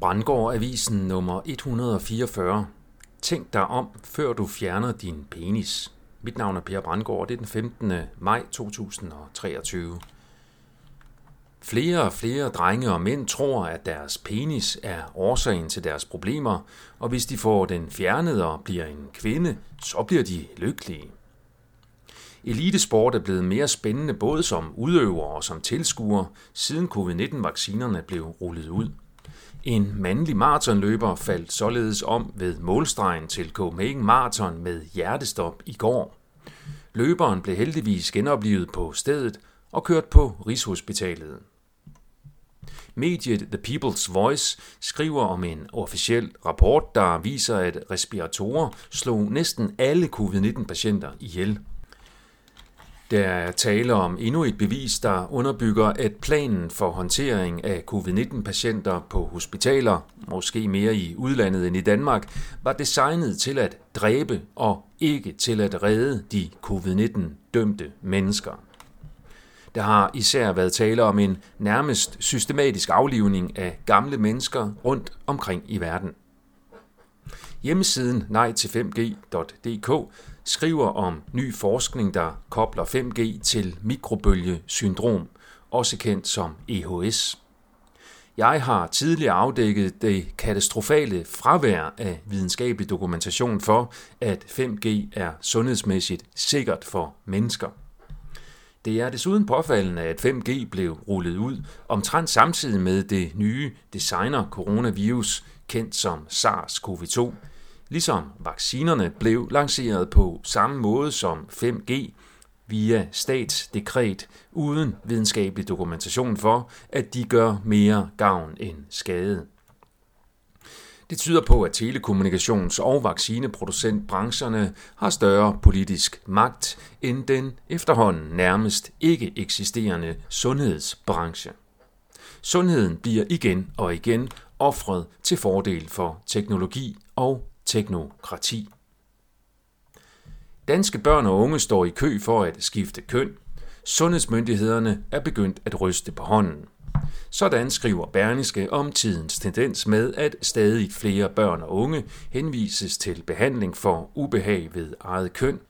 Brandgård Avisen nummer 144. Tænk dig om, før du fjerner din penis. Mit navn er Per Brandgård, det er den 15. maj 2023. Flere og flere drenge og mænd tror, at deres penis er årsagen til deres problemer, og hvis de får den fjernet og bliver en kvinde, så bliver de lykkelige. Elitesport er blevet mere spændende både som udøver og som tilskuer, siden covid-19-vaccinerne blev rullet ud. En mandlig maratonløber faldt således om ved målstregen til Copenhagen Marathon med hjertestop i går. Løberen blev heldigvis genoplevet på stedet og kørt på Rigshospitalet. Mediet The People's Voice skriver om en officiel rapport, der viser, at respiratorer slog næsten alle covid-19-patienter ihjel. Der er tale om endnu et bevis, der underbygger, at planen for håndtering af covid-19-patienter på hospitaler, måske mere i udlandet end i Danmark, var designet til at dræbe og ikke til at redde de covid-19-dømte mennesker. Der har især været tale om en nærmest systematisk aflivning af gamle mennesker rundt omkring i verden. Hjemmesiden nej til 5G.dk skriver om ny forskning, der kobler 5G til mikrobølgesyndrom, også kendt som EHS. Jeg har tidligere afdækket det katastrofale fravær af videnskabelig dokumentation for, at 5G er sundhedsmæssigt sikkert for mennesker. Det er desuden påfaldende, at 5G blev rullet ud omtrent samtidig med det nye designer coronavirus, kendt som SARS-CoV-2, ligesom vaccinerne blev lanceret på samme måde som 5G via statsdekret uden videnskabelig dokumentation for, at de gør mere gavn end skade. Det tyder på, at telekommunikations- og vaccineproducentbrancherne har større politisk magt end den efterhånden nærmest ikke eksisterende sundhedsbranche. Sundheden bliver igen og igen offret til fordel for teknologi og teknokrati. Danske børn og unge står i kø for at skifte køn. Sundhedsmyndighederne er begyndt at ryste på hånden. Sådan skriver Berniske om tidens tendens med, at stadig flere børn og unge henvises til behandling for ubehag ved eget køn,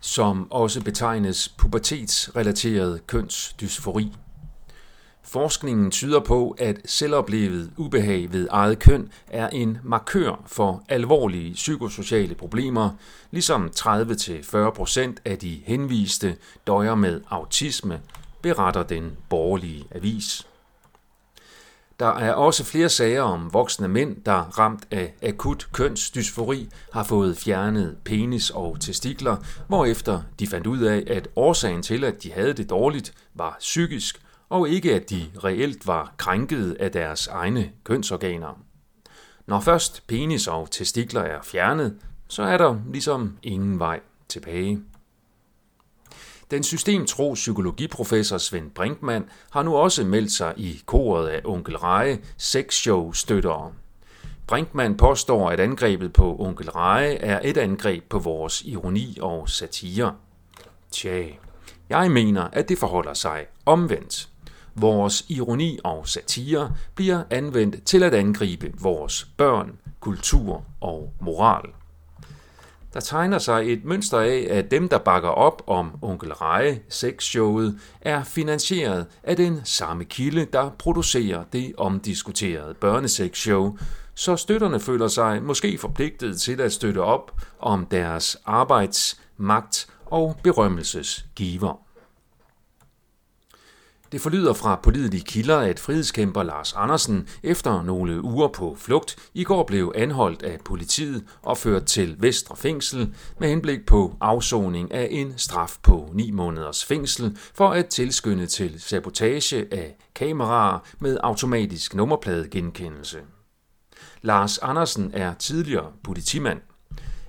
som også betegnes pubertetsrelateret kønsdysfori. Forskningen tyder på, at selvoplevet ubehag ved eget køn er en markør for alvorlige psykosociale problemer, ligesom 30-40% af de henviste døjer med autisme, beretter den borgerlige avis. Der er også flere sager om voksne mænd, der ramt af akut kønsdysfori har fået fjernet penis og testikler, hvorefter de fandt ud af, at årsagen til, at de havde det dårligt, var psykisk, og ikke at de reelt var krænket af deres egne kønsorganer. Når først penis og testikler er fjernet, så er der ligesom ingen vej tilbage. Den systemtro psykologiprofessor Svend Brinkmann har nu også meldt sig i koret af Onkel Reje sexshow-støttere. Brinkmann påstår, at angrebet på Onkel Reje er et angreb på vores ironi og satire. Tja, jeg mener, at det forholder sig omvendt. Vores ironi og satire bliver anvendt til at angribe vores børn, kultur og moral. Der tegner sig et mønster af, at dem, der bakker op om Onkel Reje sexshowet, er finansieret af den samme kilde, der producerer det omdiskuterede børnesexshow, så støtterne føler sig måske forpligtet til at støtte op om deres arbejds, magt og berømmelsesgiver. Det forlyder fra pålidelige kilder, at frihedskæmper Lars Andersen efter nogle uger på flugt i går blev anholdt af politiet og ført til Vestre Fængsel med henblik på afsoning af en straf på 9 måneders fængsel for at tilskynde til sabotage af kameraer med automatisk nummerpladegenkendelse. Lars Andersen er tidligere politimand.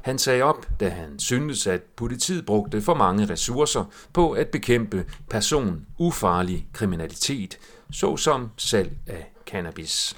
Han sagde op, da han syntes, at politiet brugte for mange ressourcer på at bekæmpe person ufarlig kriminalitet, såsom salg af cannabis.